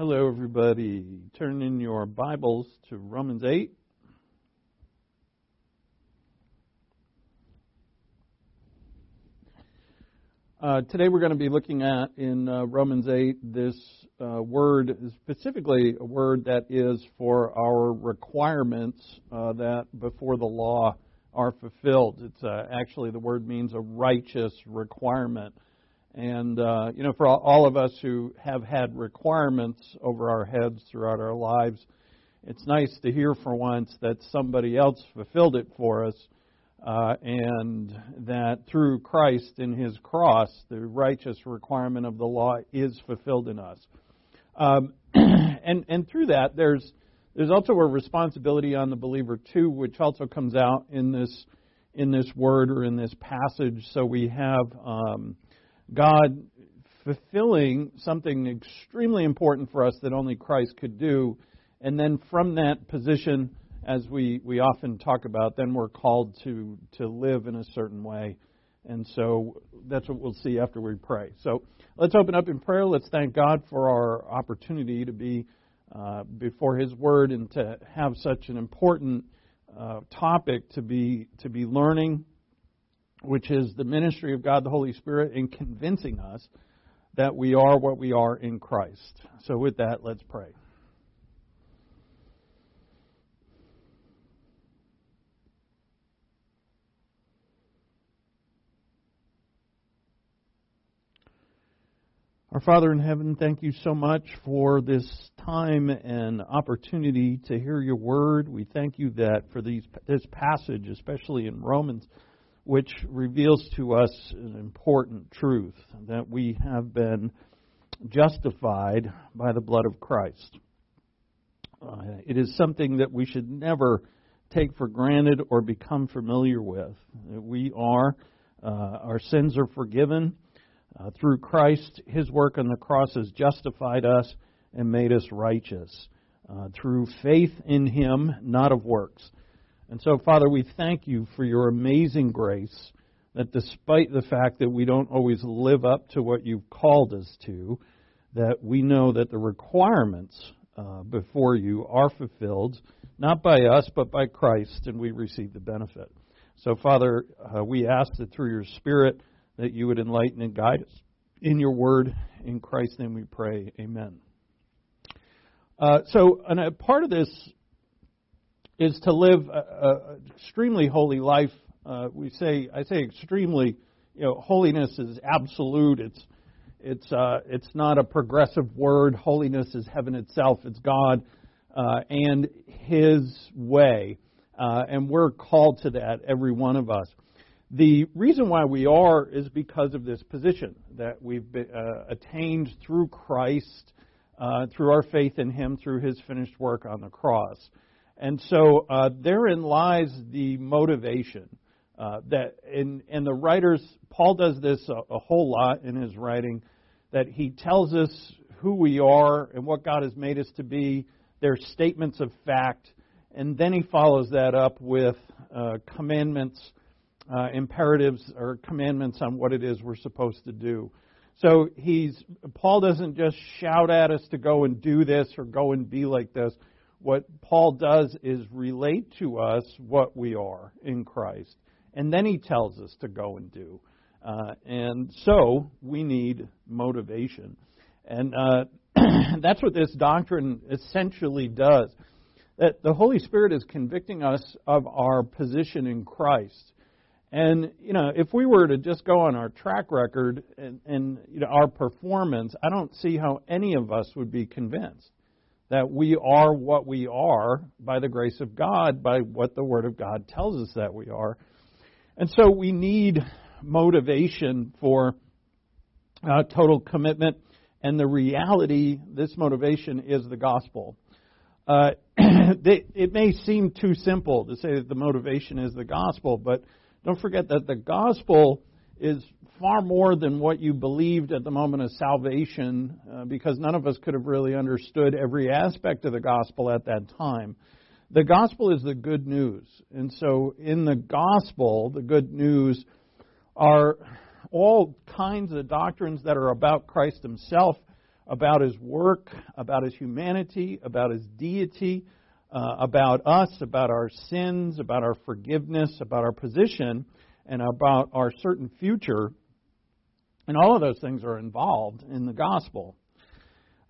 Hello, everybody. Turn in your Bibles to Romans 8. Uh, today we're going to be looking at in uh, Romans 8 this uh, word, specifically a word that is for our requirements uh, that before the law are fulfilled. It's uh, actually the word means a righteous requirement. And, uh, you know, for all, of us who have had requirements over our heads throughout our lives, it's nice to hear for once that somebody else fulfilled it for us, uh, and that through Christ and His cross, the righteous requirement of the law is fulfilled in us. Um, and, and through that, there's, there's also a responsibility on the believer too, which also comes out in this, in this word or in this passage. So we have, um, God fulfilling something extremely important for us that only Christ could do. And then from that position, as we, we often talk about, then we're called to, to live in a certain way. And so that's what we'll see after we pray. So let's open up in prayer. Let's thank God for our opportunity to be uh, before His Word and to have such an important uh, topic to be to be learning which is the ministry of God the Holy Spirit in convincing us that we are what we are in Christ. So, with that, let's pray. Our Father in heaven, thank you so much for this time and opportunity to hear your word. We thank you that for these, this passage, especially in Romans, which reveals to us an important truth that we have been justified by the blood of Christ. Uh, it is something that we should never take for granted or become familiar with. We are, uh, our sins are forgiven. Uh, through Christ, His work on the cross has justified us and made us righteous. Uh, through faith in Him, not of works. And so, Father, we thank you for your amazing grace that despite the fact that we don't always live up to what you've called us to, that we know that the requirements uh, before you are fulfilled, not by us, but by Christ, and we receive the benefit. So, Father, uh, we ask that through your Spirit that you would enlighten and guide us in your word. In Christ's name we pray. Amen. Uh, so, and a part of this is to live an extremely holy life. Uh, we say, I say extremely, you know, holiness is absolute. It's, it's, uh, it's not a progressive word. Holiness is heaven itself. It's God uh, and His way, uh, and we're called to that, every one of us. The reason why we are is because of this position that we've been, uh, attained through Christ, uh, through our faith in Him, through His finished work on the cross. And so uh, therein lies the motivation uh, that, and, and the writers, Paul does this a, a whole lot in his writing, that he tells us who we are and what God has made us to be. They're statements of fact, and then he follows that up with uh, commandments, uh, imperatives, or commandments on what it is we're supposed to do. So he's Paul doesn't just shout at us to go and do this or go and be like this what Paul does is relate to us what we are in Christ. And then he tells us to go and do. Uh, and so we need motivation. And uh, that's what this doctrine essentially does. That the Holy Spirit is convicting us of our position in Christ. And, you know, if we were to just go on our track record and, and you know, our performance, I don't see how any of us would be convinced that we are what we are by the grace of God, by what the Word of God tells us that we are. And so we need motivation for uh, total commitment. And the reality, this motivation is the gospel. Uh, it may seem too simple to say that the motivation is the gospel, but don't forget that the gospel is far more than what you believed at the moment of salvation, uh, because none of us could have really understood every aspect of the gospel at that time. The gospel is the good news. And so in the gospel, the good news are all kinds of doctrines that are about Christ himself, about his work, about his humanity, about his deity, uh, about us, about our sins, about our forgiveness, about our position, and about our certain future. And all of those things are involved in the gospel.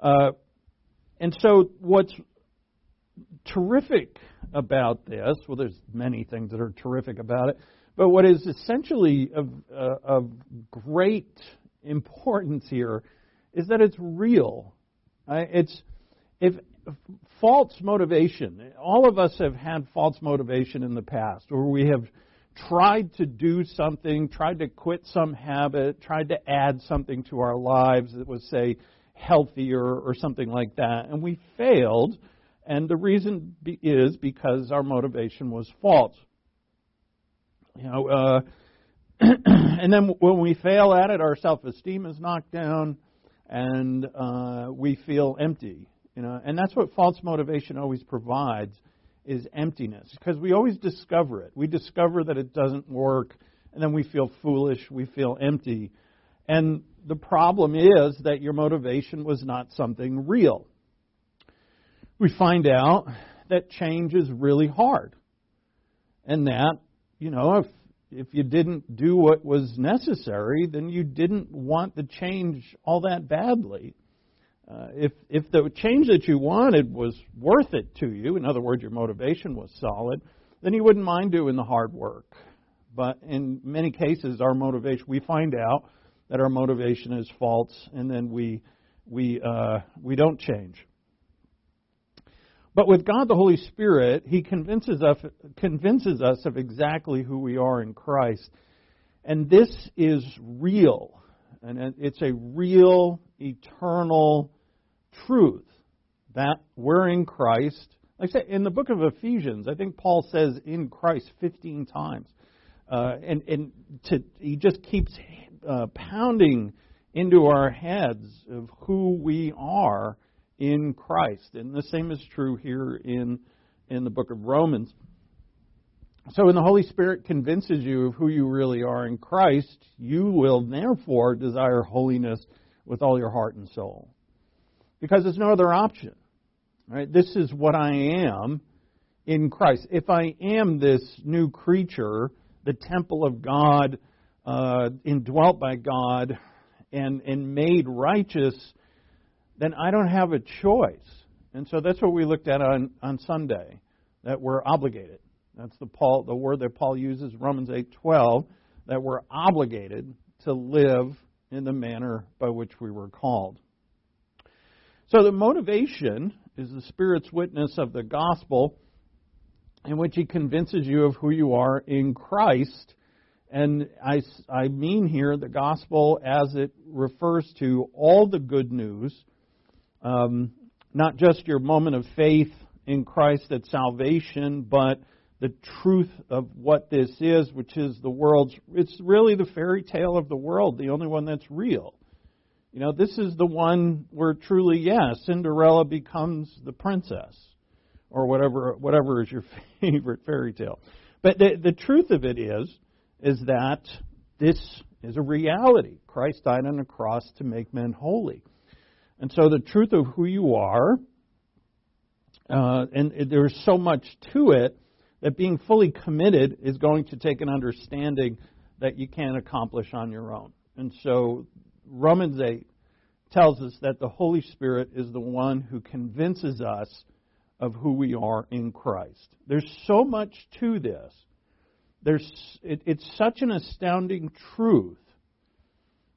Uh, and so, what's terrific about this, well, there's many things that are terrific about it, but what is essentially of, uh, of great importance here is that it's real. Uh, it's if false motivation. All of us have had false motivation in the past, where we have tried to do something, tried to quit some habit, tried to add something to our lives that was, say, healthier or something like that, and we failed. And the reason be, is because our motivation was false. You know, uh, and then when we fail at it, our self-esteem is knocked down, and uh, we feel empty. You know, and that's what false motivation always provides is emptiness because we always discover it. We discover that it doesn't work, and then we feel foolish, we feel empty. And the problem is that your motivation was not something real. We find out that change is really hard. And that, you know, if if you didn't do what was necessary, then you didn't want the change all that badly. Uh, if if the change that you wanted was worth it to you, in other words, your motivation was solid, then you wouldn't mind doing the hard work. But in many cases, our motivation we find out that our motivation is false, and then we we uh, we don't change. But with God the Holy Spirit, He convinces us convinces us of exactly who we are in Christ, and this is real, and it's a real, eternal truth that we're in Christ. Like I said, in the book of Ephesians, I think Paul says in Christ 15 times. Uh, and and to, he just keeps uh, pounding into our heads of who we are in Christ. And the same is true here in, in the book of Romans. So when the Holy Spirit convinces you of who you really are in Christ, you will therefore desire holiness with all your heart and soul because there's no other option. Right? This is what I am in Christ. If I am this new creature, the temple of God, uh, indwelt by God, and and made righteous, then I don't have a choice. And so that's what we looked at on on Sunday. That we're obligated. That's the Paul the word that Paul uses Romans eight twelve. That we're obligated to live in the manner by which we were called. So the motivation is the Spirit's witness of the gospel in which he convinces you of who you are in Christ. And I, I mean here the gospel as it refers to all the good news, um, not just your moment of faith in Christ at salvation, but the truth of what this is, which is the world's, it's really the fairy tale of the world, the only one that's real. You know, this is the one where truly, yes, Cinderella becomes the princess, or whatever whatever is your favorite fairy tale. But the, the truth of it is, is that this is a reality. Christ died on the cross to make men holy. And so the truth of who you are, uh, and there's so much to it that being fully committed is going to take an understanding that you can't accomplish on your own. And so Romans 8 tells us that the Holy Spirit is the one who convinces us of who we are in Christ. There's so much to this. There's, it, it's such an astounding truth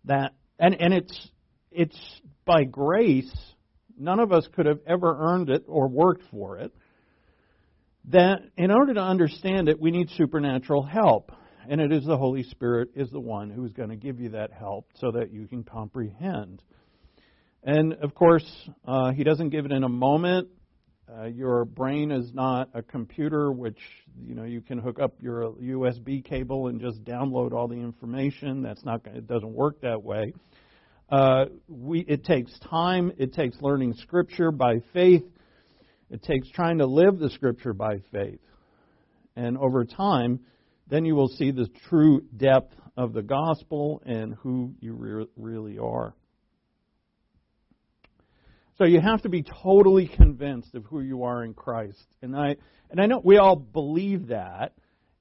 that, and, and it's, it's by grace, none of us could have ever earned it or worked for it, that in order to understand it, we need supernatural help. And it is the Holy Spirit is the one who's going to give you that help so that you can comprehend. And of course, uh, He doesn't give it in a moment. Uh, your brain is not a computer which you know you can hook up your USB cable and just download all the information. That's not it doesn't work that way. Uh, we it takes time. It takes learning Scripture by faith. It takes trying to live the Scripture by faith, and over time, then you will see the true depth of the gospel and who you re- really are. So you have to be totally convinced of who you are in Christ. And I and I know we all believe that.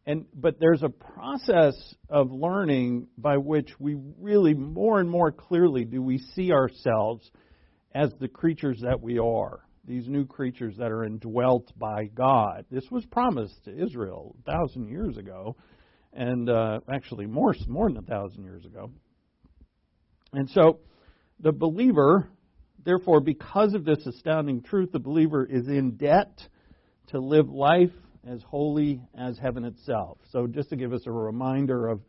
And but there's a process of learning by which we really more and more clearly do we see ourselves as the creatures that we are. These new creatures that are indwelt by God. This was promised to Israel a thousand years ago, and uh, actually more more than a thousand years ago. And so, the believer Therefore, because of this astounding truth, the believer is in debt to live life as holy as heaven itself. So, just to give us a reminder of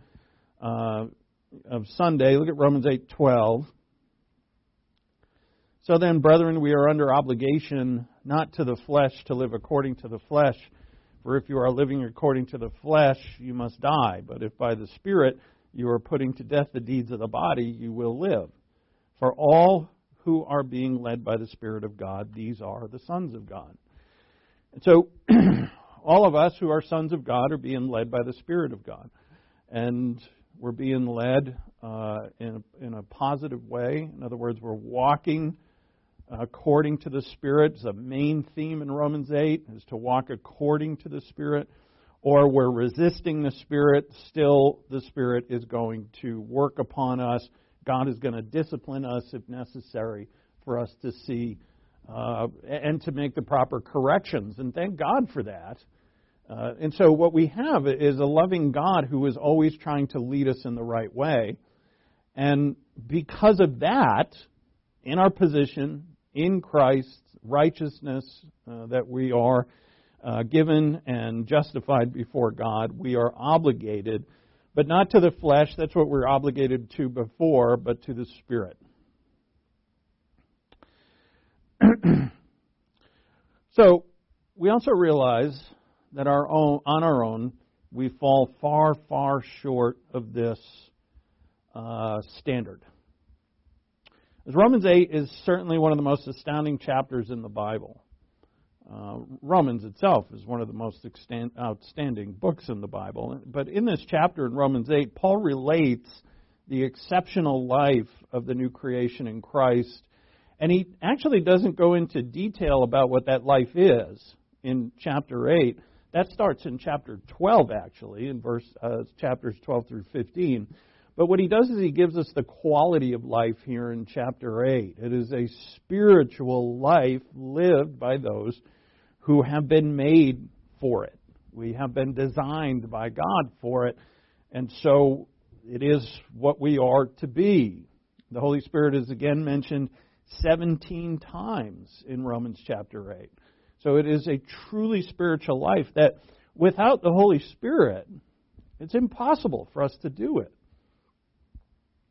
uh, of Sunday, look at Romans eight twelve. So then, brethren, we are under obligation not to the flesh to live according to the flesh. For if you are living according to the flesh, you must die. But if by the Spirit you are putting to death the deeds of the body, you will live. For all who are being led by the Spirit of God. These are the sons of God. And so, all of us who are sons of God are being led by the Spirit of God. And we're being led uh, in, a, in a positive way. In other words, we're walking according to the Spirit. The main theme in Romans 8 is to walk according to the Spirit. Or we're resisting the Spirit, still the Spirit is going to work upon us God is going to discipline us if necessary for us to see uh, and to make the proper corrections. And thank God for that. Uh, and so, what we have is a loving God who is always trying to lead us in the right way. And because of that, in our position in Christ's righteousness uh, that we are uh, given and justified before God, we are obligated but not to the flesh. That's what we're obligated to before, but to the Spirit. so, we also realize that our own, on our own, we fall far, far short of this uh, standard. Romans 8 is certainly one of the most astounding chapters in the Bible. Uh, Romans itself is one of the most outstanding books in the Bible. But in this chapter in Romans 8, Paul relates the exceptional life of the new creation in Christ. And he actually doesn't go into detail about what that life is in chapter 8. That starts in chapter 12, actually, in verse uh, chapters 12 through 15. But what he does is he gives us the quality of life here in chapter 8. It is a spiritual life lived by those who have been made for it. We have been designed by God for it. And so it is what we are to be. The Holy Spirit is again mentioned 17 times in Romans chapter 8. So it is a truly spiritual life that without the Holy Spirit, it's impossible for us to do it.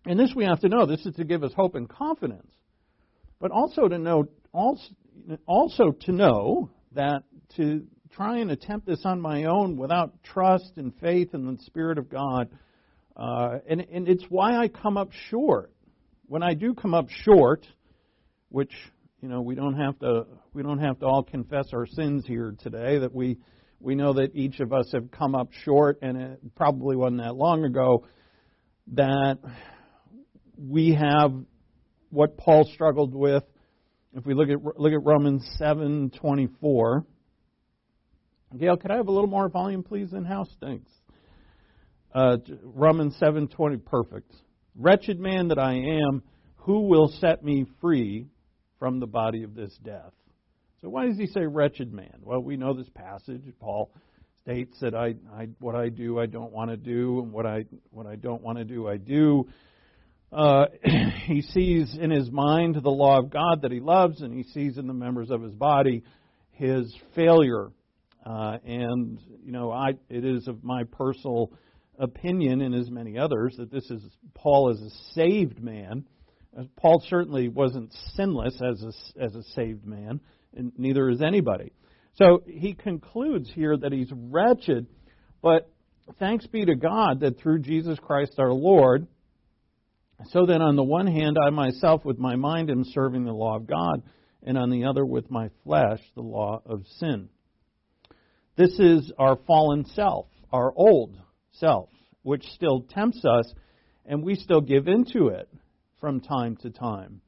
And this we have to know. This is to give us hope and confidence. But also to know also to know that to try and attempt this on my own without trust and faith in the Spirit of God, uh, and, and it's why I come up short. When I do come up short, which you know we don't have to we don't have to all confess our sins here today. That we we know that each of us have come up short, and it probably wasn't that long ago that we have what Paul struggled with. If we look at look at Romans seven twenty four. Gail, could I have a little more volume, please, in house? Thanks. Uh, Romans seven twenty, perfect. Wretched man that I am, who will set me free from the body of this death? So why does he say wretched man? Well, we know this passage. Paul states that I, I what I do I don't want to do, and what I what I don't want to do I do. Uh, he sees in his mind the law of God that he loves, and he sees in the members of his body his failure. Uh, and you know, I it is of my personal opinion, and as many others, that this is Paul as a saved man. Uh, Paul certainly wasn't sinless as a, as a saved man, and neither is anybody. So he concludes here that he's wretched, but thanks be to God that through Jesus Christ our Lord, so then, on the one hand I myself with my mind am serving the law of God, and on the other with my flesh the law of sin. This is our fallen self, our old self, which still tempts us, and we still give into it from time to time.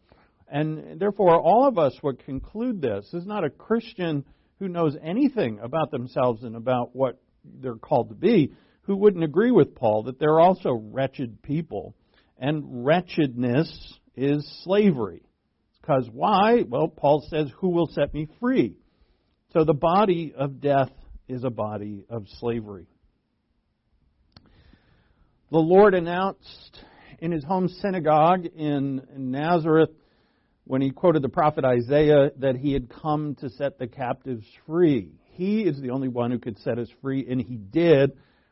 And therefore, all of us would conclude this. Is not a Christian who knows anything about themselves and about what they're called to be who wouldn't agree with Paul that they're also wretched people. And wretchedness is slavery. Because why? Well, Paul says, Who will set me free? So the body of death is a body of slavery. The Lord announced in his home synagogue in Nazareth when he quoted the prophet Isaiah that he had come to set the captives free. He is the only one who could set us free, and he did.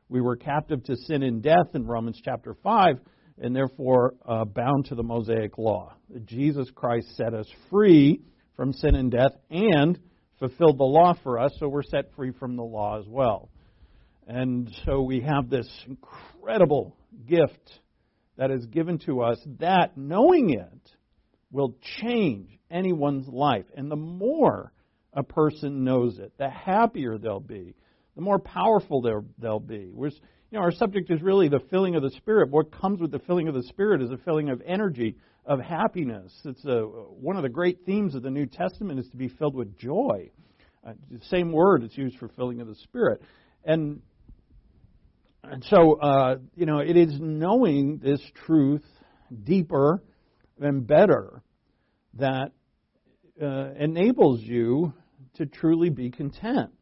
We were captive to sin and death in Romans chapter 5, and therefore uh, bound to the Mosaic law. Jesus Christ set us free from sin and death and fulfilled the law for us, so we're set free from the law as well. And so we have this incredible gift that is given to us that, knowing it, will change anyone's life. And the more a person knows it, the happier they'll be, the more powerful they'll, be. We're, you know, our subject is really the filling of the Spirit. What comes with the filling of the Spirit is a filling of energy, of happiness. It's a, one of the great themes of the New Testament is to be filled with joy. Uh, the same word is used for filling of the Spirit. And and so, uh, you know, it is knowing this truth deeper and better that uh, enables you to truly be content.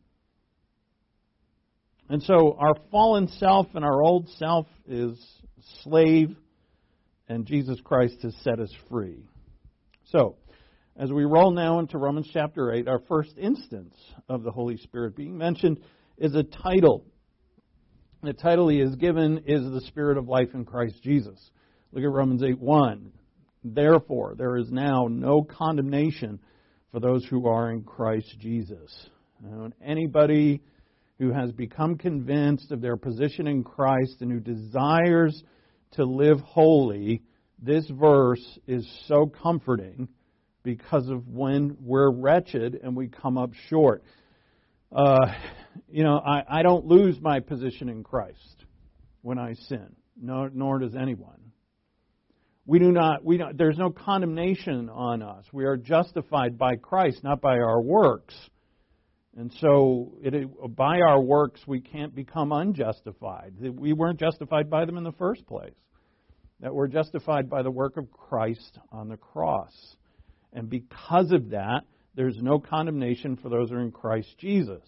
And so, our fallen self and our old self is slave, and Jesus Christ has set us free. So, as we roll now into Romans chapter 8, our first instance of the Holy Spirit being mentioned is a title the title he is given is The Spirit of Life in Christ Jesus. Look at Romans 8 1. Therefore, there is now no condemnation for those who are in Christ Jesus. Now, anybody who has become convinced of their position in Christ and who desires to live holy, this verse is so comforting because of when we're wretched and we come up short. Uh, you know, I, I don't lose my position in Christ when I sin, nor, nor does anyone. We do not, we don't, there's no condemnation on us. We are justified by Christ, not by our works. And so, it, by our works, we can't become unjustified. We weren't justified by them in the first place. That we're justified by the work of Christ on the cross. And because of that, there's no condemnation for those who are in Christ Jesus.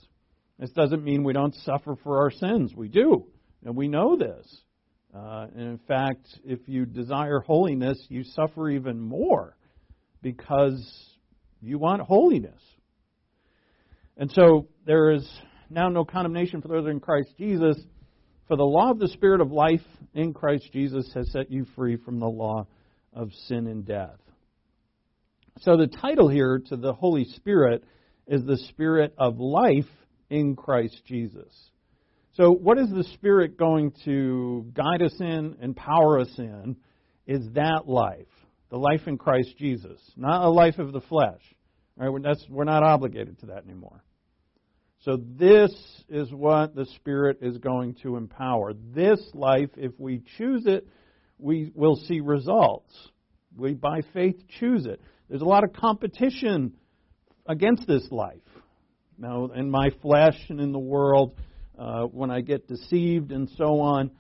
This doesn't mean we don't suffer for our sins. We do, and we know this. Uh, and in fact, if you desire holiness, you suffer even more because you want holiness. And so there is now no condemnation for those in Christ Jesus. For the law of the Spirit of life in Christ Jesus has set you free from the law of sin and death. So the title here to the Holy Spirit is the Spirit of life in Christ Jesus. So, what is the Spirit going to guide us in, and empower us in? Is that life, the life in Christ Jesus, not a life of the flesh. Right? We're not obligated to that anymore. So, this is what the Spirit is going to empower. This life, if we choose it, we will see results. We, by faith, choose it. There's a lot of competition against this life. Now, in my flesh and in the world, uh, when I get deceived and so on,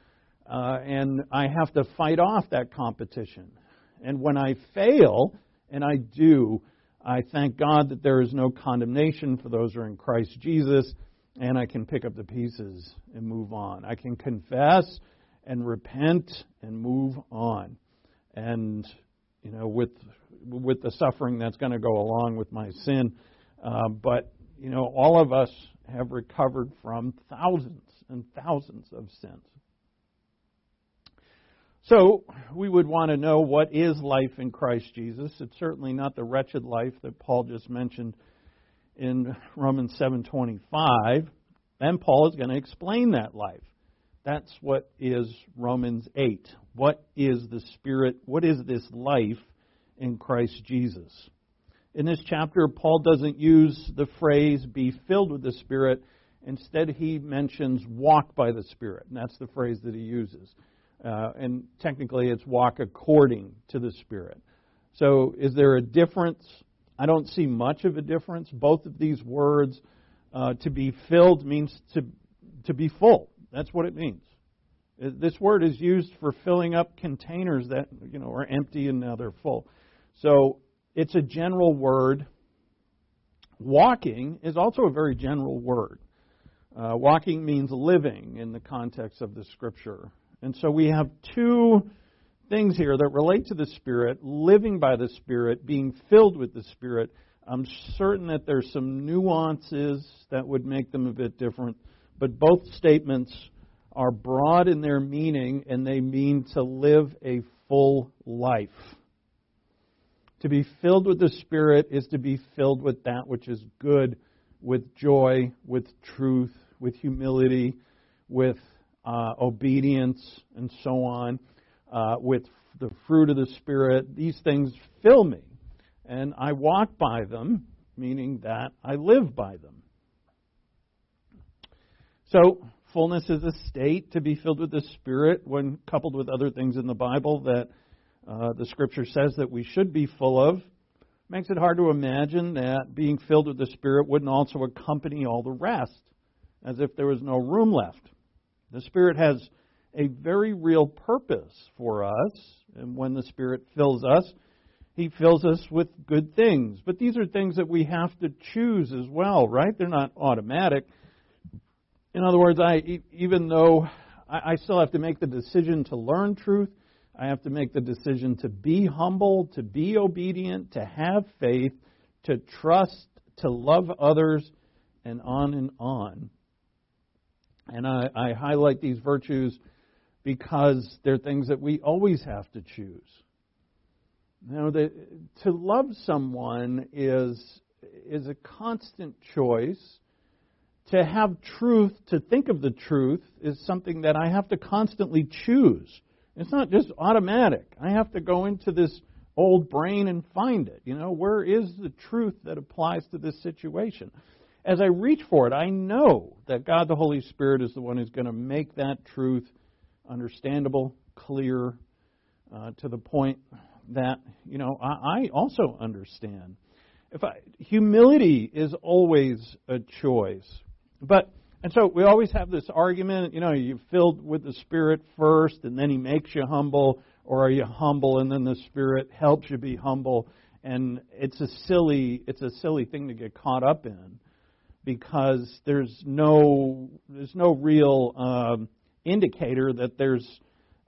uh, and I have to fight off that competition. And when I fail, and I do, I thank God that there is no condemnation for those who are in Christ Jesus, and I can pick up the pieces and move on. I can confess and repent and move on. and you know with with the suffering that's going to go along with my sin. Uh, but you know, all of us have recovered from thousands and thousands of sins. So, we would want to know what is life in Christ Jesus. It's certainly not the wretched life that Paul just mentioned in Romans 7:25. Then Paul is going to explain that life. That's what is Romans 8. What is the spirit? What is this life in Christ Jesus? In this chapter, Paul doesn't use the phrase be filled with the Spirit. Instead, he mentions walk by the Spirit. And that's the phrase that he uses. Uh, and technically, it's walk according to the Spirit. So, is there a difference? I don't see much of a difference. Both of these words, uh, to be filled means to, to be full. That's what it means. Uh, this word is used for filling up containers that you know are empty and now they're full. So it's a general word. Walking is also a very general word. Uh, walking means living in the context of the scripture. And so we have two things here that relate to the Spirit living by the Spirit, being filled with the Spirit. I'm certain that there's some nuances that would make them a bit different, but both statements are broad in their meaning and they mean to live a full life. To be filled with the Spirit is to be filled with that which is good, with joy, with truth, with humility, with uh, obedience, and so on, uh, with the fruit of the Spirit. These things fill me. And I walk by them, meaning that I live by them. So, fullness is a state to be filled with the Spirit when coupled with other things in the Bible that uh, the Scripture says that we should be full of. Makes it hard to imagine that being filled with the Spirit wouldn't also accompany all the rest, as if there was no room left. The Spirit has a very real purpose for us, and when the Spirit fills us, He fills us with good things. But these are things that we have to choose as well, right? They're not automatic. In other words, I even though I still have to make the decision to learn truth, I have to make the decision to be humble, to be obedient, to have faith, to trust, to love others, and on and on. And I, I highlight these virtues because they're things that we always have to choose. You know, the, to love someone is is a constant choice. To have truth, to think of the truth, is something that I have to constantly choose. It's not just automatic. I have to go into this old brain and find it. You know, where is the truth that applies to this situation? As I reach for it, I know that God the Holy Spirit is the one who's going to make that truth understandable, clear, uh, to the point that, you know, I, I also understand. If I, humility is always a choice. But and so we always have this argument, you know, you're filled with the Spirit first and then He makes you humble, or are you humble and then the Spirit helps you be humble? And it's a silly, it's a silly thing to get caught up in because there's no, there's no real um, indicator that there's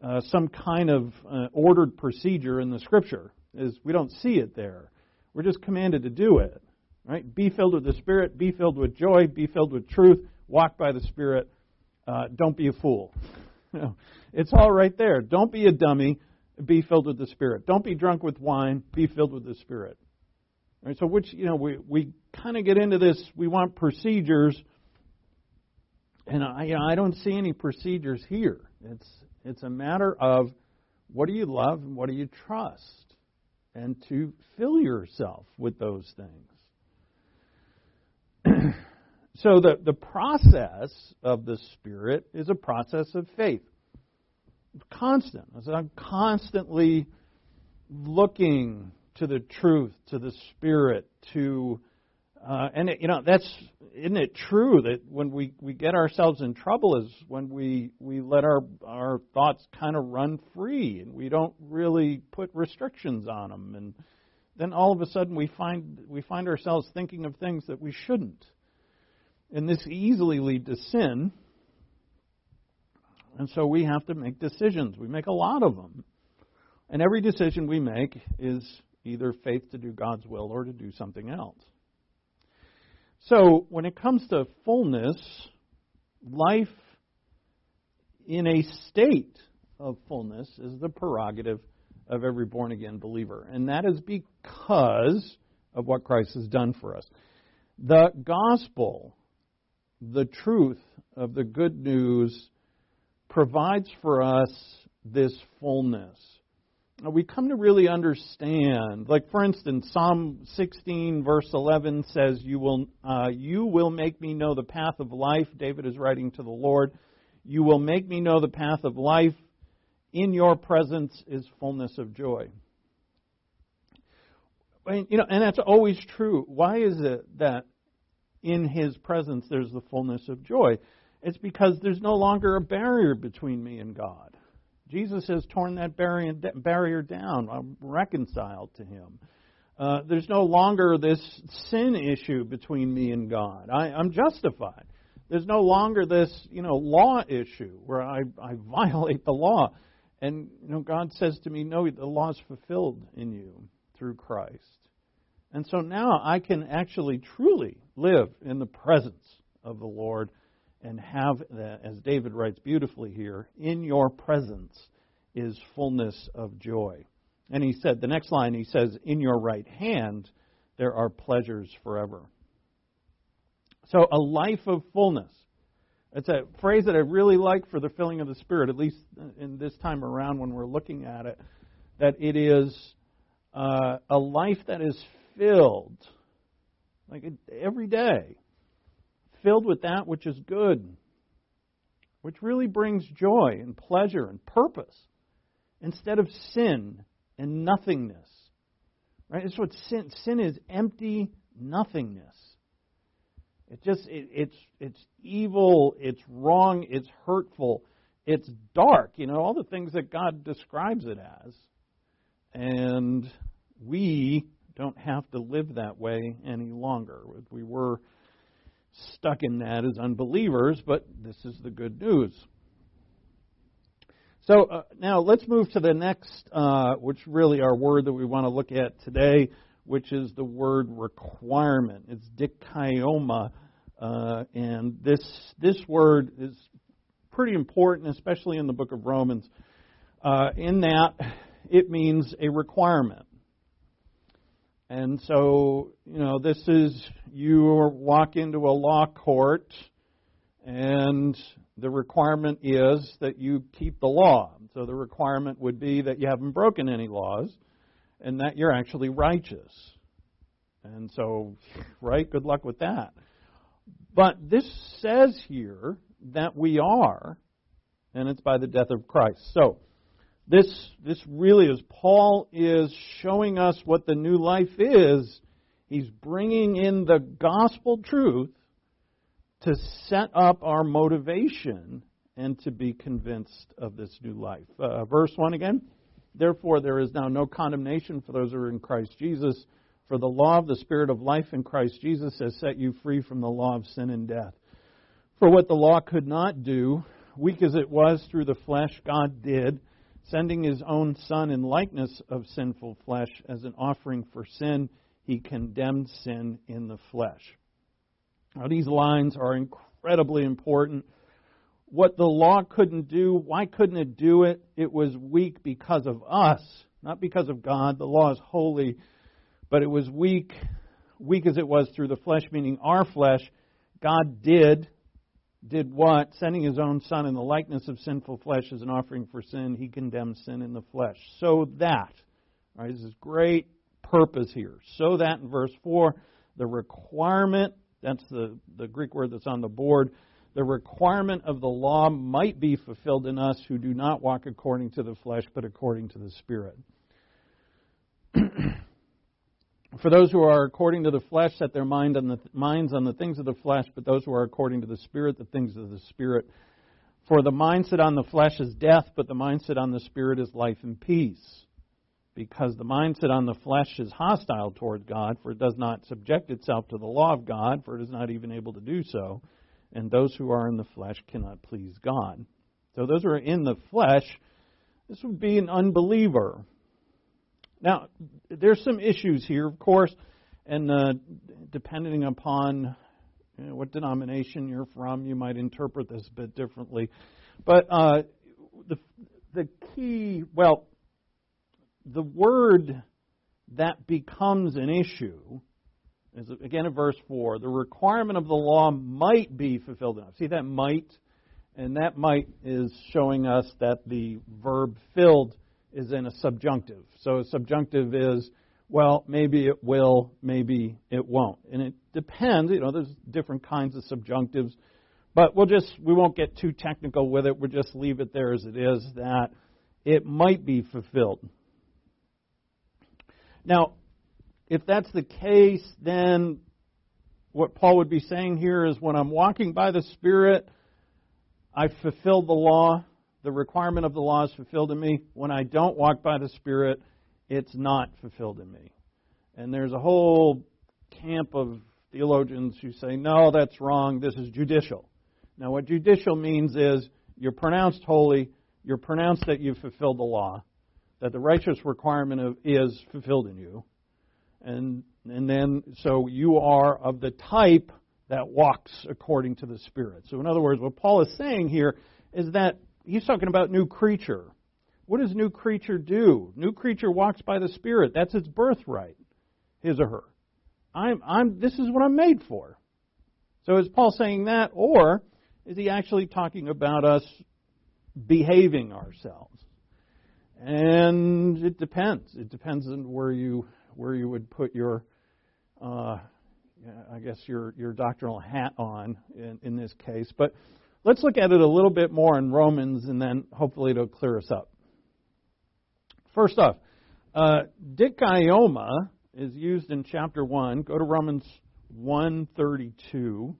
uh, some kind of uh, ordered procedure in the Scripture. Is we don't see it there. We're just commanded to do it, right? Be filled with the Spirit, be filled with joy, be filled with truth walk by the Spirit. Uh, don't be a fool. it's all right there. Don't be a dummy. Be filled with the Spirit. Don't be drunk with wine. Be filled with the Spirit. Right, so, which you know, we we kind of get into this. We want procedures, and I you know, I don't see any procedures here. It's it's a matter of what do you love and what do you trust, and to fill yourself with those things. So the, the process of the Spirit is a process of faith. It's constant. I'm constantly looking to the truth, to the Spirit, to uh, and it, you know that's isn't it true that when we, we get ourselves in trouble is when we we let our our thoughts kind of run free and we don't really put restrictions on them and then all of a sudden we find we find ourselves thinking of things that we shouldn't and this easily lead to sin. And so we have to make decisions. We make a lot of them. And every decision we make is either faith to do God's will or to do something else. So, when it comes to fullness, life in a state of fullness is the prerogative of every born again believer. And that is because of what Christ has done for us. The gospel, the truth of the good news, provides for us this fullness we come to really understand. Like for instance, Psalm 16 verse 11 says, "You will uh, you will make me know the path of life." David is writing to the Lord. You will make me know the path of life. In your presence is fullness of joy. And, you know, and that's always true. Why is it that in His presence there's the fullness of joy? It's because there's no longer a barrier between me and God. Jesus has torn that barrier down. I'm reconciled to Him. Uh, there's no longer this sin issue between me and God. I, I'm justified. There's no longer this, you know, law issue where I, I violate the law. And, you know, God says to me, no, the law is fulfilled in you through Christ. And so now I can actually truly live in the presence of the Lord and have, as David writes beautifully here, in your presence is fullness of joy. And he said, the next line, he says, in your right hand there are pleasures forever. So a life of fullness. It's a phrase that I really like for the filling of the Spirit, at least in this time around when we're looking at it, that it is uh, a life that is filled, like every day, filled with that which is good, which really brings joy and pleasure and purpose, instead of sin and nothingness. Right? That's what sin sin is empty nothingness. It just it, it's it's evil, it's wrong, it's hurtful, it's dark, you know, all the things that God describes it as. And we don't have to live that way any longer. We were stuck in that as unbelievers, but this is the good news. So uh, now let's move to the next, uh, which really our word that we want to look at today, which is the word requirement. It's dikaioma, uh, and this this word is pretty important, especially in the book of Romans. Uh, in that, it means a requirement. And so, you know, this is you walk into a law court, and the requirement is that you keep the law. So the requirement would be that you haven't broken any laws and that you're actually righteous. And so, right, good luck with that. But this says here that we are, and it's by the death of Christ. So, this, this really is, Paul is showing us what the new life is. He's bringing in the gospel truth to set up our motivation and to be convinced of this new life. Uh, verse 1 again. Therefore, there is now no condemnation for those who are in Christ Jesus. For the law of the Spirit of life in Christ Jesus has set you free from the law of sin and death. For what the law could not do, weak as it was through the flesh, God did Sending his own Son in likeness of sinful flesh as an offering for sin, he condemned sin in the flesh. Now, these lines are incredibly important. What the law couldn't do, why couldn't it do it? It was weak because of us, not because of God. The law is holy, but it was weak, weak as it was through the flesh, meaning our flesh. God did did what? Sending his own Son in the likeness of sinful flesh as an offering for sin, he condemned sin in the flesh. So that, right, this is great purpose here. So that in verse 4, the requirement, that's the, the Greek word that's on the board, the requirement of the law might be fulfilled in us who do not walk according to the flesh, but according to the Spirit. For those who are according to the flesh set their mind on the minds on the things of the flesh, but those who are according to the Spirit, the things of the Spirit. For the mindset on the flesh is death, but the mindset on the Spirit is life and peace. Because the mindset on the flesh is hostile toward God, for it does not subject itself to the law of God, for it is not even able to do so. And those who are in the flesh cannot please God. So those who are in the flesh, this would be an unbeliever Now, there's some issues here, of course, and uh, depending upon you know, what denomination you're from, you might interpret this a bit differently. But uh, the the key, well, the word that becomes an issue is again in verse four. The requirement of the law might be fulfilled enough. See that might, and that might is showing us that the verb filled is in a subjunctive. So a subjunctive is well, maybe it will, maybe it won't. And it depends, you know, there's different kinds of subjunctives. But we'll just, we won't get too technical with it. We'll just leave it there as it is that it might be fulfilled. Now, if that's the case, then what Paul would be saying here is when I'm walking by the Spirit, I fulfilled the law. The requirement of the law is fulfilled in me. When I don't walk by the Spirit, it's not fulfilled in me. And there's a whole camp of theologians who say, no, that's wrong. This is judicial. Now, what judicial means is you're pronounced holy, you're pronounced that you've fulfilled the law, that the righteous requirement of, is fulfilled in you. And, and then, so you are of the type that walks according to the Spirit. So, in other words, what Paul is saying here is that he's talking about new creature. What does new creature do? New creature walks by the Spirit. That's its birthright, his or her. I'm, I'm, this is what I'm made for. So is Paul saying that, or is he actually talking about us behaving ourselves? And it depends. It depends on where you where you would put your, uh, I guess your your doctrinal hat on in, in this case. But let's look at it a little bit more in Romans, and then hopefully it'll clear us up. First off, uh, dikaioma is used in chapter 1. Go to Romans 132.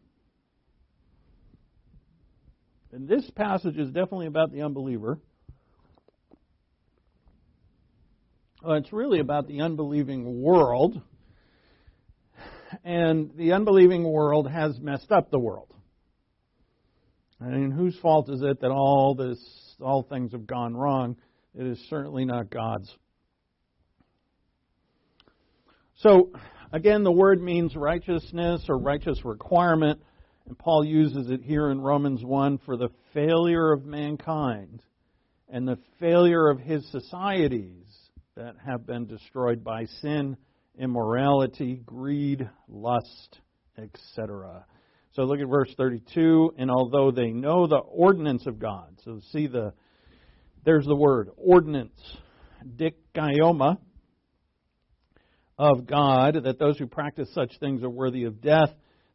And this passage is definitely about the unbeliever. Well, it's really about the unbelieving world. And the unbelieving world has messed up the world. And whose fault is it that all this all things have gone wrong? It is certainly not God's. So, again, the word means righteousness or righteous requirement, and Paul uses it here in Romans 1 for the failure of mankind and the failure of his societies that have been destroyed by sin, immorality, greed, lust, etc. So look at verse 32. And although they know the ordinance of God, so see the there's the word, ordinance, dikaioma, of God, that those who practice such things are worthy of death.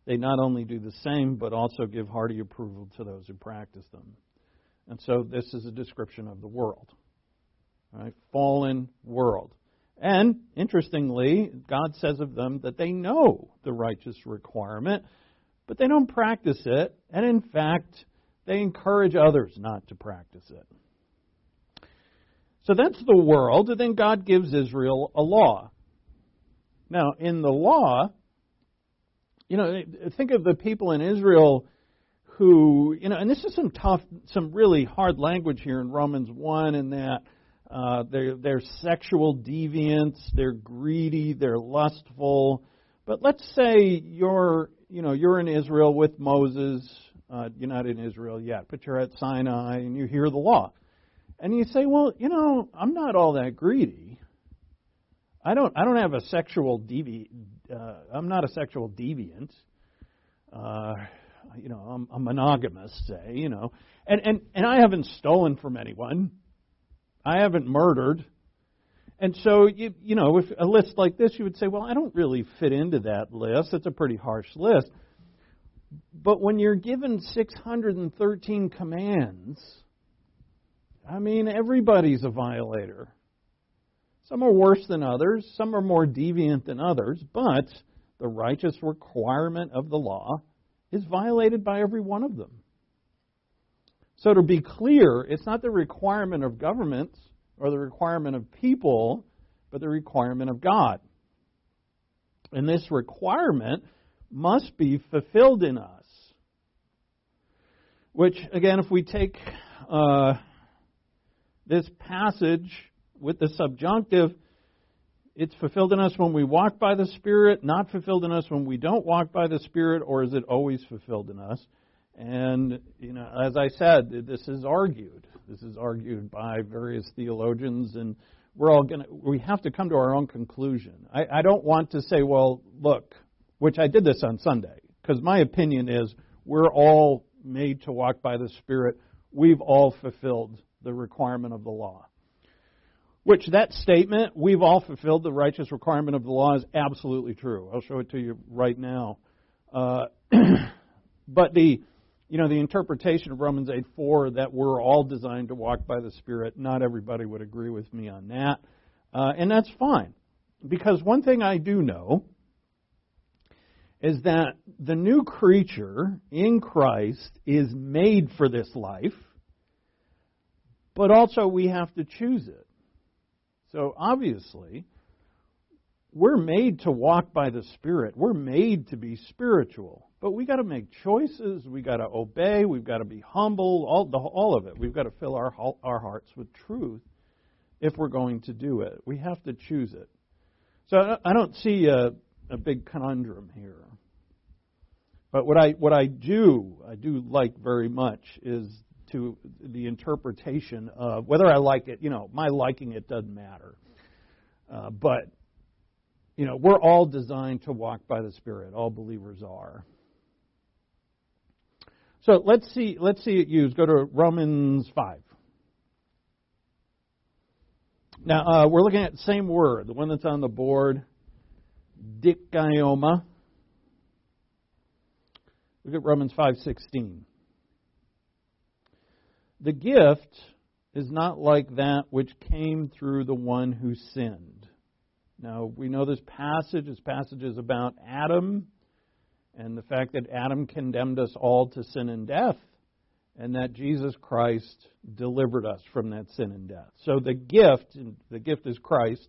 They not only do the same, but also give hearty approval to those who practice them. And so this is a description of the world. Right? Fallen world. And interestingly, God says of them that they know the righteous requirement, but they don't practice it. And in fact, they encourage others not to practice it. So that's the world, and then God gives Israel a law. Now, in the law, you know, think of the people in Israel who, you know, and this is some tough, some really hard language here in Romans 1 and that uh, they're, they're sexual deviants, they're greedy, they're lustful. But let's say you're, you know, you're in Israel with Moses. Uh, you're not in Israel yet, but you're at Sinai and you hear the law. And you say, well, you know, I'm not all that greedy. I don't. I don't have a sexual devi. Uh, I'm not a sexual deviant. Uh, you know, I'm, I'm monogamous. Say, you know, and and and I haven't stolen from anyone. I haven't murdered. And so, you, you know, if a list like this, you would say, well, I don't really fit into that list. It's a pretty harsh list. But when you're given 613 commands, I mean, everybody's a violator. Some are worse than others, some are more deviant than others, but the righteous requirement of the law is violated by every one of them. So, to be clear, it's not the requirement of governments or the requirement of people, but the requirement of God. And this requirement must be fulfilled in us. Which, again, if we take uh, this passage with the subjunctive, it's fulfilled in us when we walk by the Spirit, not fulfilled in us when we don't walk by the Spirit, or is it always fulfilled in us? And, you know, as I said, this is argued. This is argued by various theologians, and we're all going to, we have to come to our own conclusion. I, I don't want to say, well, look, which I did this on Sunday, because my opinion is we're all made to walk by the Spirit. We've all fulfilled the requirement of the law. Which that statement, we've all fulfilled the righteous requirement of the law, is absolutely true. I'll show it to you right now. Uh, but the, you know, the interpretation of Romans 8 4 that we're all designed to walk by the Spirit, not everybody would agree with me on that. Uh, and that's fine. Because one thing I do know is that the new creature in Christ is made for this life, but also we have to choose it. So obviously, we're made to walk by the Spirit. We're made to be spiritual. But we got to make choices. We got to obey. We've got to be humble. All, the, all of it. We've got to fill our our hearts with truth if we're going to do it. We have to choose it. So I don't see a, a big conundrum here. But what I what I do I do like very much is to the interpretation of whether I like it. You know, my liking it doesn't matter. Uh, but you know, we're all designed to walk by the Spirit. All believers are. So let's see. Let's see it used. Go to Romans five. Now uh, we're looking at the same word, the one that's on the board, dikaioma. Look at Romans five sixteen. The gift is not like that which came through the one who sinned. Now, we know this passage. This passage is about Adam and the fact that Adam condemned us all to sin and death, and that Jesus Christ delivered us from that sin and death. So the gift, the gift is Christ,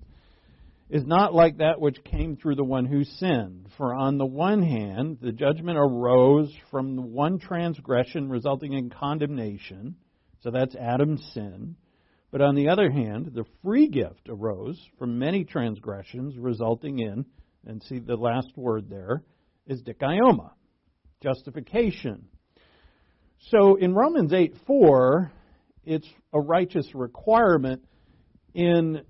is not like that which came through the one who sinned. For on the one hand, the judgment arose from the one transgression resulting in condemnation so that's Adam's sin. But on the other hand, the free gift arose from many transgressions, resulting in, and see the last word there, is dikaioma, justification. So in Romans 8 4, it's a righteous requirement. In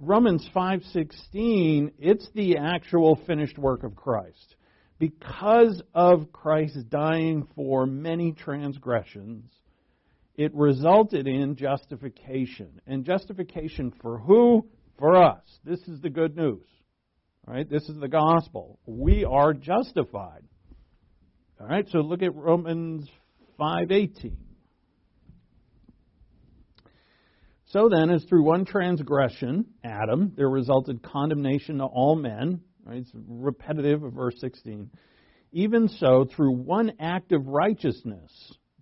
Romans 5:16, it's the actual finished work of Christ. Because of Christ dying for many transgressions, it resulted in justification. And justification for who? For us. This is the good news. Right, this is the gospel. We are justified. All right, so look at Romans 5:18. So then, as through one transgression, Adam, there resulted condemnation to all men. Right, it's repetitive of verse 16. Even so, through one act of righteousness,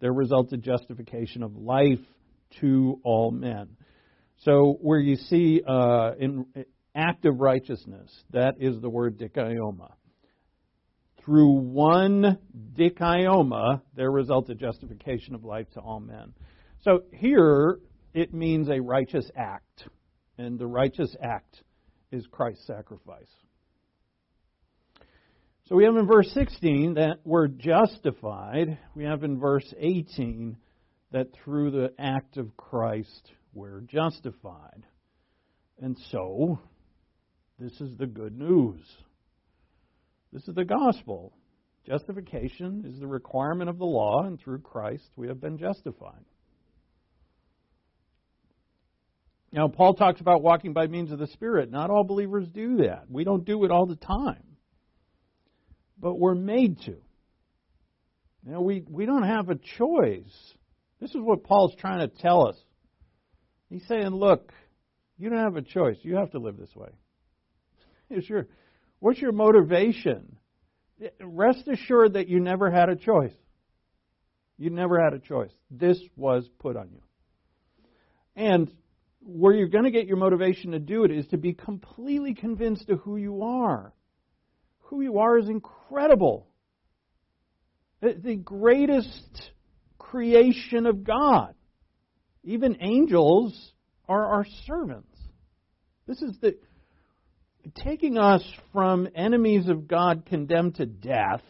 there resulted justification of life to all men. So where you see uh, in active righteousness, that is the word dikaioma. Through one dikaioma, there resulted justification of life to all men. So here it means a righteous act, and the righteous act is Christ's sacrifice. So we have in verse 16 that we're justified. We have in verse 18 that through the act of Christ we're justified. And so, this is the good news. This is the gospel. Justification is the requirement of the law, and through Christ we have been justified. Now, Paul talks about walking by means of the Spirit. Not all believers do that. We don't do it all the time but we're made to. You know, we, we don't have a choice. This is what Paul's trying to tell us. He's saying, look, you don't have a choice. You have to live this way. Is your, what's your motivation? Rest assured that you never had a choice. You never had a choice. This was put on you. And where you're going to get your motivation to do it is to be completely convinced of who you are who you are is incredible. The greatest creation of God. Even angels are our servants. This is the taking us from enemies of God condemned to death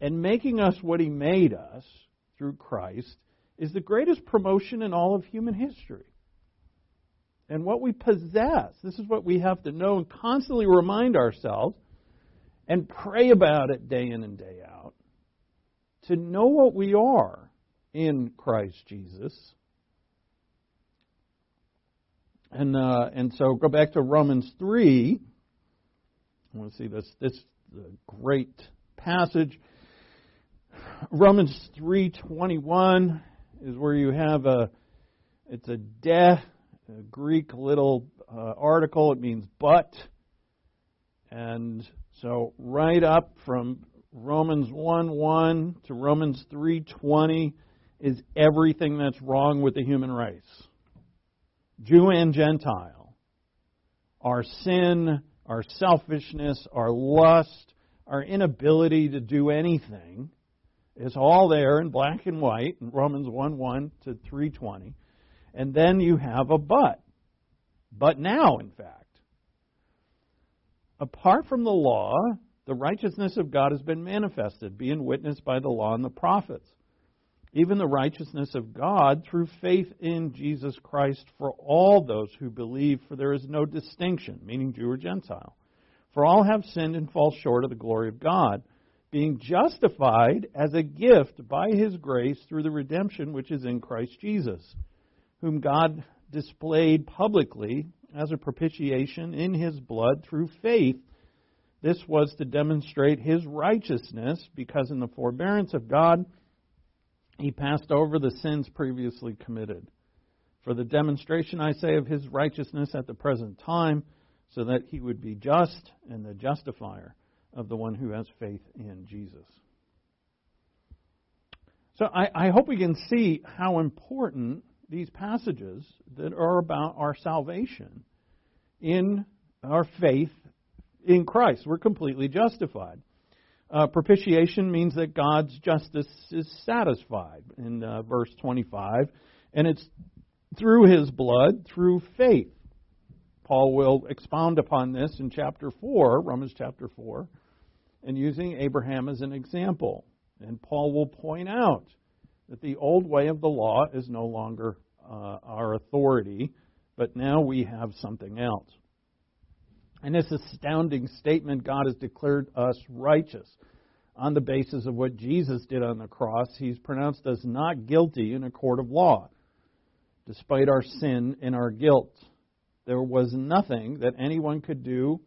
and making us what He made us through Christ is the greatest promotion in all of human history. And what we possess, this is what we have to know and constantly remind ourselves and pray about it day in and day out. To know what we are in Christ Jesus. And uh, and so go back to Romans three. I want to see this this great passage. Romans three twenty one is where you have a it's a de a Greek little uh, article. It means but, and so right up from Romans one one to Romans three twenty is everything that's wrong with the human race, Jew and Gentile. Our sin, our selfishness, our lust, our inability to do anything is all there in black and white in Romans 1 1 to 320. And then you have a but. But now, in fact. Apart from the law, the righteousness of God has been manifested, being witnessed by the law and the prophets. Even the righteousness of God through faith in Jesus Christ for all those who believe, for there is no distinction, meaning Jew or Gentile. For all have sinned and fall short of the glory of God being justified as a gift by his grace through the redemption which is in Christ Jesus, whom God displayed publicly as a propitiation in his blood through faith. This was to demonstrate his righteousness, because in the forbearance of God he passed over the sins previously committed. For the demonstration, I say, of his righteousness at the present time, so that he would be just and the justifier of the one who has faith in Jesus. So I, I, hope we can see how important these passages that are about our salvation in our faith in Christ. We're completely justified. Uh, propitiation means that God's justice is satisfied in uh, verse 25, and it's through his blood, through faith. Paul will expound upon this in chapter 4, Romans chapter 4, and using Abraham as an example. And Paul will point out that the old way of the law is no longer uh, our authority, but now we have something else. And this astounding statement God has declared us righteous on the basis of what Jesus did on the cross. He's pronounced us not guilty in a court of law, despite our sin and our guilt. There was nothing that anyone could do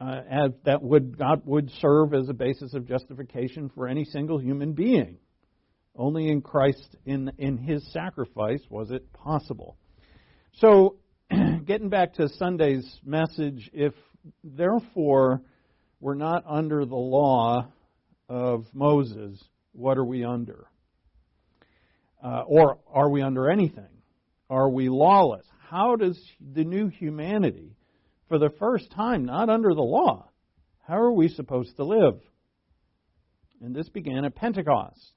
uh, as, that would God would serve as a basis of justification for any single human being. Only in Christ, in in His sacrifice, was it possible. So, getting back to Sunday's message, if therefore we're not under the law of Moses, what are we under? Uh, or are we under anything? Are we lawless? how does the new humanity, for the first time, not under the law, how are we supposed to live? And this began at Pentecost,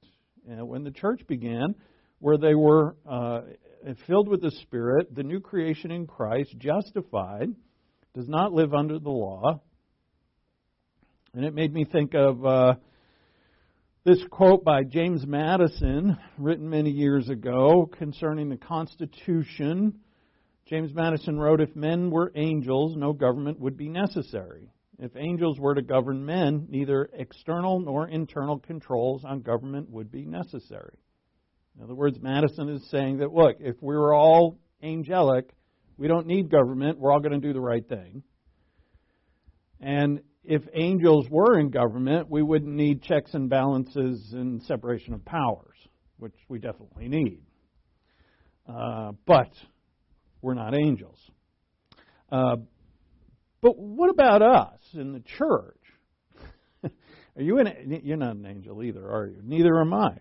when the church began, where they were uh, filled with the Spirit, the new creation in Christ, justified, does not live under the law. And it made me think of uh, this quote by James Madison, written many years ago, concerning the Constitution James Madison wrote If men were angels, no government would be necessary. If angels were to govern men, neither external nor internal controls on government would be necessary. In other words, Madison is saying that, look, if we were all angelic, we don't need government, we're all going to do the right thing. And if angels were in government, we wouldn't need checks and balances and separation of powers, which we definitely need. Uh, but we're not angels. Uh, but what about us in the church? are you an, you're not an angel either, are you? Neither am I.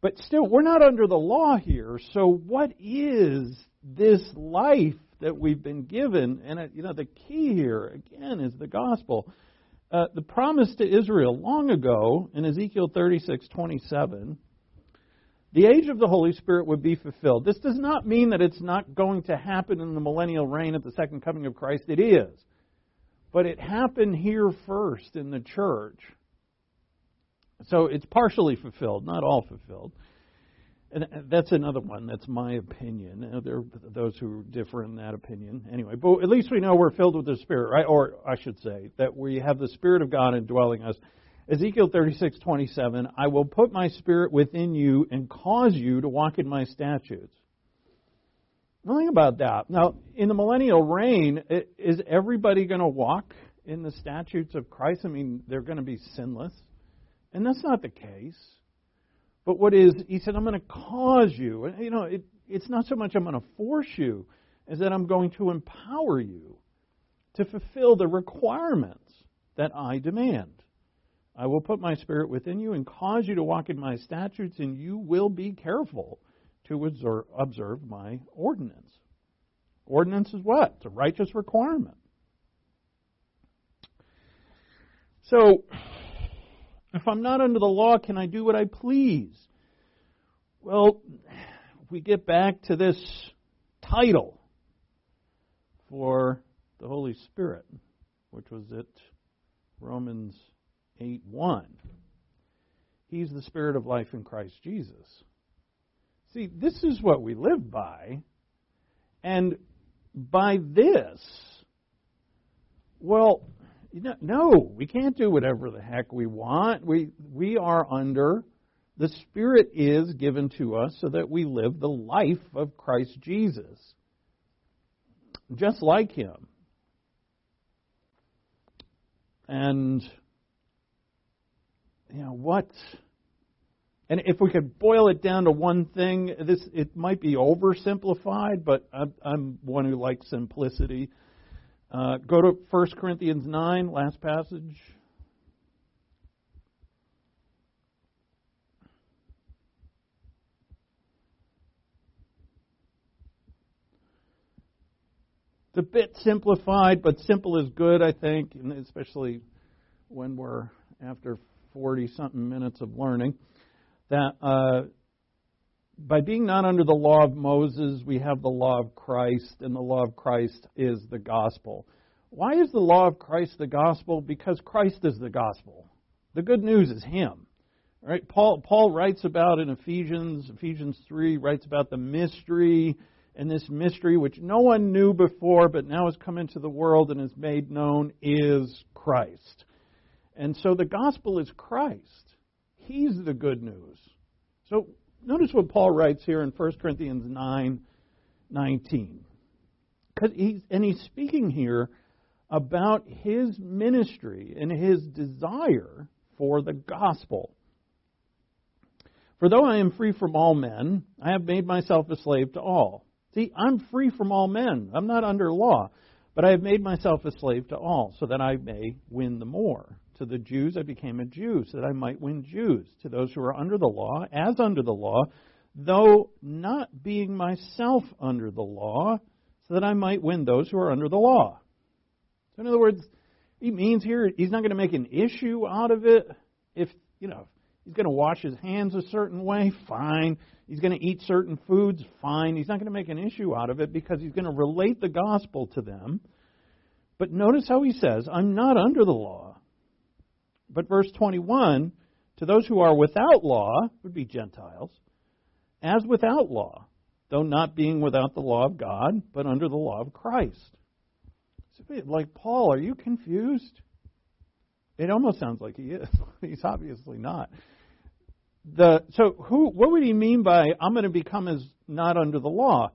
But still, we're not under the law here. So, what is this life that we've been given? And uh, you know, the key here again is the gospel. Uh, the promise to Israel long ago in Ezekiel 36:27 the age of the Holy Spirit would be fulfilled. This does not mean that it's not going to happen in the millennial reign at the second coming of Christ. It is. But it happened here first in the church. So it's partially fulfilled, not all fulfilled. And that's another one. That's my opinion. There are those who differ in that opinion. Anyway, but at least we know we're filled with the Spirit, right? Or I should say that we have the Spirit of God indwelling us. Ezekiel 36:27, I will put my Spirit within you and cause you to walk in my statutes. Think about that. Now, in the millennial reign, is everybody going to walk in the statutes of Christ? I mean, they're going to be sinless. And that's not the case. But what is, he said, I'm going to cause you. You know, it, it's not so much I'm going to force you as that I'm going to empower you to fulfill the requirements that I demand. I will put my spirit within you and cause you to walk in my statutes, and you will be careful to observe my ordinance. Ordinance is what? It's a righteous requirement. So, if I'm not under the law, can I do what I please? Well, we get back to this title for the Holy Spirit, which was at Romans 8 1. He's the Spirit of life in Christ Jesus. See, this is what we live by. And by this, well, no, we can't do whatever the heck we want. We, we are under, the Spirit is given to us so that we live the life of Christ Jesus, just like Him. And, you know, what and if we could boil it down to one thing, this it might be oversimplified, but I'm, I'm one who likes simplicity. Uh, go to 1 Corinthians 9, last passage. It's a bit simplified, but simple is good, I think, and especially when we're after 40 something minutes of learning that uh, by being not under the law of Moses, we have the law of Christ, and the law of Christ is the gospel. Why is the law of Christ the gospel? Because Christ is the gospel. The good news is Him. Right? Paul, Paul writes about in Ephesians, Ephesians 3, writes about the mystery, and this mystery which no one knew before, but now has come into the world and is made known, is Christ. And so the gospel is Christ. He's the good news. So notice what Paul writes here in 1 Corinthians 9 19. He's, and he's speaking here about his ministry and his desire for the gospel. For though I am free from all men, I have made myself a slave to all. See, I'm free from all men. I'm not under law, but I have made myself a slave to all, so that I may win the more. To the Jews, I became a Jew so that I might win Jews. To those who are under the law, as under the law, though not being myself under the law, so that I might win those who are under the law. So, in other words, he means here he's not going to make an issue out of it. If, you know, he's going to wash his hands a certain way, fine. He's going to eat certain foods, fine. He's not going to make an issue out of it because he's going to relate the gospel to them. But notice how he says, I'm not under the law. But verse 21 to those who are without law, would be Gentiles, as without law, though not being without the law of God, but under the law of Christ. Like Paul, are you confused? It almost sounds like he is. He's obviously not. The, so who, what would he mean by I'm going to become as not under the law?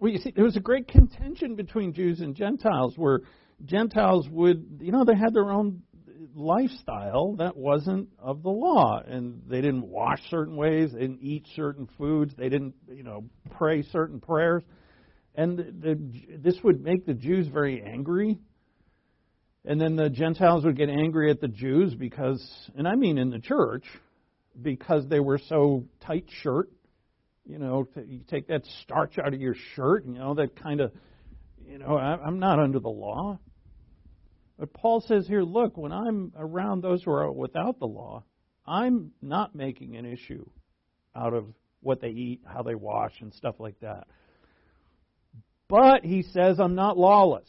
Well, you see, there was a great contention between Jews and Gentiles where Gentiles would, you know, they had their own lifestyle that wasn't of the law, and they didn't wash certain ways, they didn't eat certain foods, they didn't, you know, pray certain prayers, and the, the, this would make the Jews very angry. And then the Gentiles would get angry at the Jews because, and I mean in the church, because they were so tight shirt. You know, you take that starch out of your shirt, you know, that kind of, you know, I'm not under the law. But Paul says here, look, when I'm around those who are without the law, I'm not making an issue out of what they eat, how they wash, and stuff like that. But he says, I'm not lawless.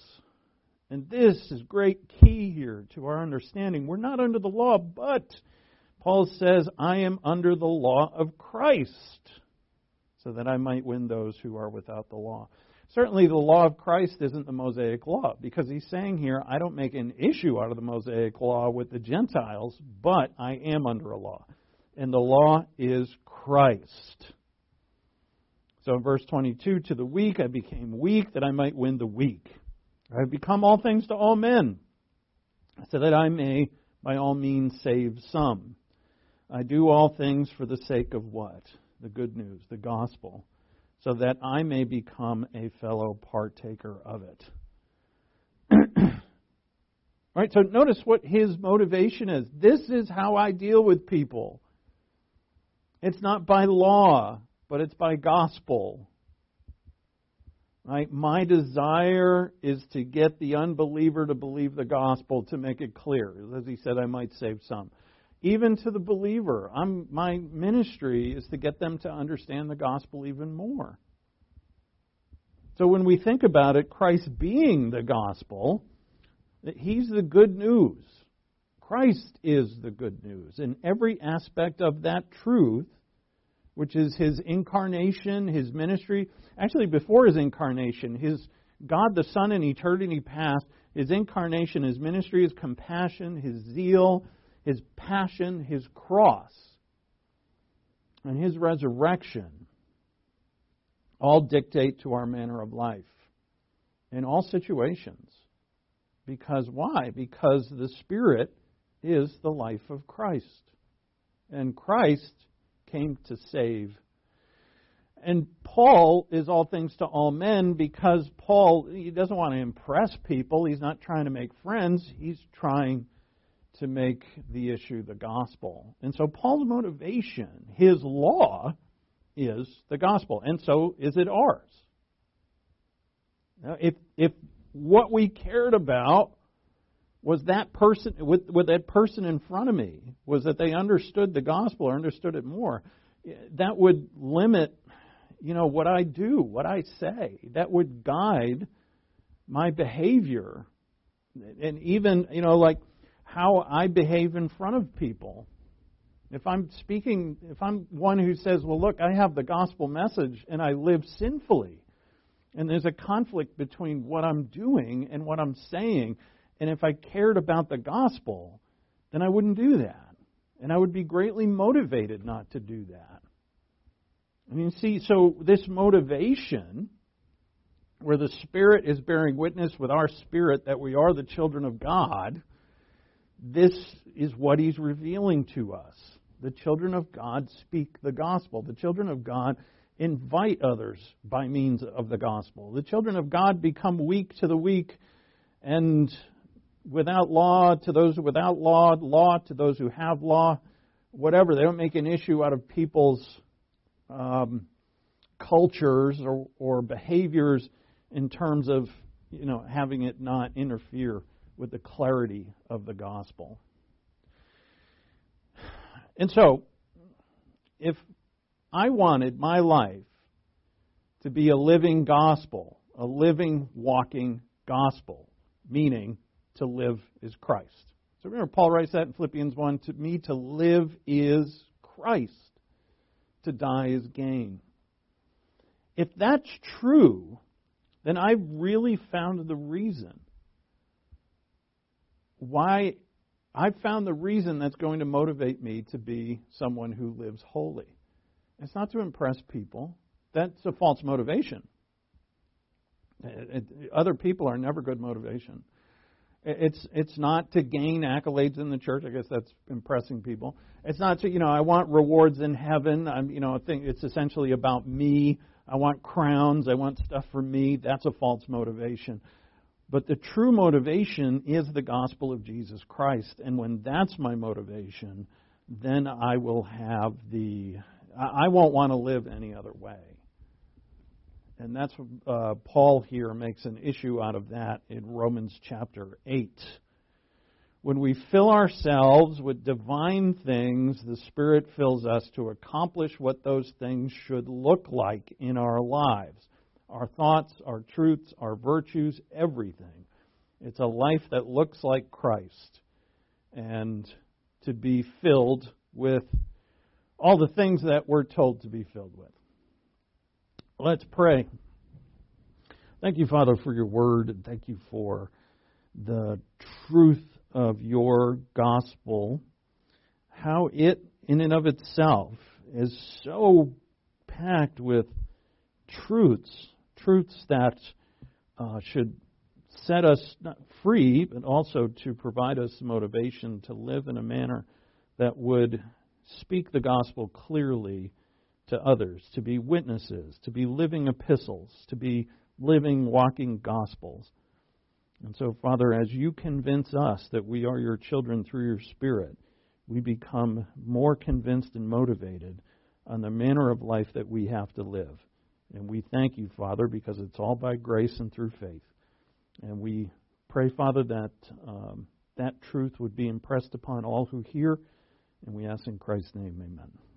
And this is great key here to our understanding. We're not under the law, but Paul says, I am under the law of Christ, so that I might win those who are without the law. Certainly, the law of Christ isn't the Mosaic law, because he's saying here, I don't make an issue out of the Mosaic law with the Gentiles, but I am under a law. And the law is Christ. So in verse 22, to the weak I became weak that I might win the weak. I have become all things to all men, so that I may by all means save some. I do all things for the sake of what? The good news, the gospel, so that I may become a fellow partaker of it. all right, so notice what his motivation is. This is how I deal with people. It's not by law, but it's by gospel. Right? My desire is to get the unbeliever to believe the gospel to make it clear. As he said, I might save some. Even to the believer, I'm, my ministry is to get them to understand the gospel even more. So when we think about it, Christ being the gospel, he's the good news. Christ is the good news. In every aspect of that truth, which is his incarnation, his ministry. Actually, before his incarnation, his God the Son in eternity past, his incarnation, his ministry, his compassion, his zeal, his passion, his cross, and his resurrection all dictate to our manner of life in all situations. Because why? Because the Spirit is the life of Christ. And Christ came to save. And Paul is all things to all men because Paul he doesn't want to impress people. He's not trying to make friends. He's trying to make the issue the gospel. And so Paul's motivation, his law, is the gospel, and so is it ours. Now, if if what we cared about was that person with, with that person in front of me was that they understood the gospel or understood it more that would limit you know what i do what i say that would guide my behavior and even you know like how i behave in front of people if i'm speaking if i'm one who says well look i have the gospel message and i live sinfully and there's a conflict between what i'm doing and what i'm saying and if I cared about the gospel, then I wouldn't do that. And I would be greatly motivated not to do that. I mean, see, so this motivation, where the Spirit is bearing witness with our spirit that we are the children of God, this is what He's revealing to us. The children of God speak the gospel. The children of God invite others by means of the gospel. The children of God become weak to the weak and without law to those without law, law to those who have law, whatever. They don't make an issue out of people's um, cultures or, or behaviors in terms of you know having it not interfere with the clarity of the gospel. And so, if I wanted my life to be a living gospel, a living, walking gospel, meaning to live is Christ. So remember, Paul writes that in Philippians 1 To me, to live is Christ, to die is gain. If that's true, then I've really found the reason why I've found the reason that's going to motivate me to be someone who lives holy. It's not to impress people. That's a false motivation. Other people are never good motivation. It's it's not to gain accolades in the church. I guess that's impressing people. It's not to you know I want rewards in heaven. I'm you know I think it's essentially about me. I want crowns. I want stuff for me. That's a false motivation. But the true motivation is the gospel of Jesus Christ. And when that's my motivation, then I will have the I won't want to live any other way. And that's uh, Paul here makes an issue out of that in Romans chapter 8. When we fill ourselves with divine things, the Spirit fills us to accomplish what those things should look like in our lives our thoughts, our truths, our virtues, everything. It's a life that looks like Christ. And to be filled with all the things that we're told to be filled with. Let's pray. Thank you, Father, for your word, and thank you for the truth of your gospel, how it, in and of itself, is so packed with truths, truths that uh, should set us free, but also to provide us motivation to live in a manner that would speak the gospel clearly to others, to be witnesses, to be living epistles, to be living, walking gospels. And so, Father, as you convince us that we are your children through your Spirit, we become more convinced and motivated on the manner of life that we have to live. And we thank you, Father, because it's all by grace and through faith. And we pray, Father, that um, that truth would be impressed upon all who hear. And we ask in Christ's name, amen.